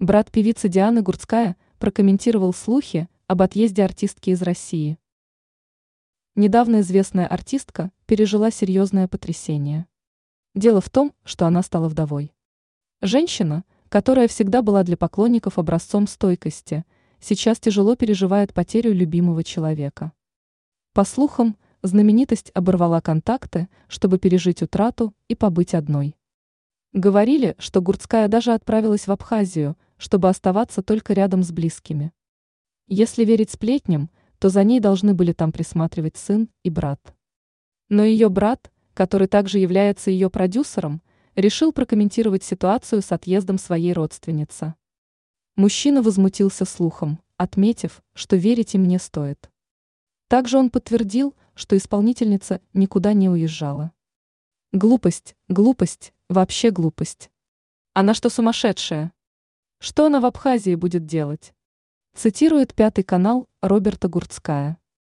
Брат певицы Дианы Гурцкая прокомментировал слухи об отъезде артистки из России. Недавно известная артистка пережила серьезное потрясение. Дело в том, что она стала вдовой. Женщина, которая всегда была для поклонников образцом стойкости, сейчас тяжело переживает потерю любимого человека. По слухам, знаменитость оборвала контакты, чтобы пережить утрату и побыть одной. Говорили, что Гурцкая даже отправилась в Абхазию – чтобы оставаться только рядом с близкими. Если верить сплетням, то за ней должны были там присматривать сын и брат. Но ее брат, который также является ее продюсером, решил прокомментировать ситуацию с отъездом своей родственницы. Мужчина возмутился слухом, отметив, что верить им не стоит. Также он подтвердил, что исполнительница никуда не уезжала. Глупость, глупость, вообще глупость. Она что, сумасшедшая? Что она в Абхазии будет делать? Цитирует пятый канал Роберта Гурцкая.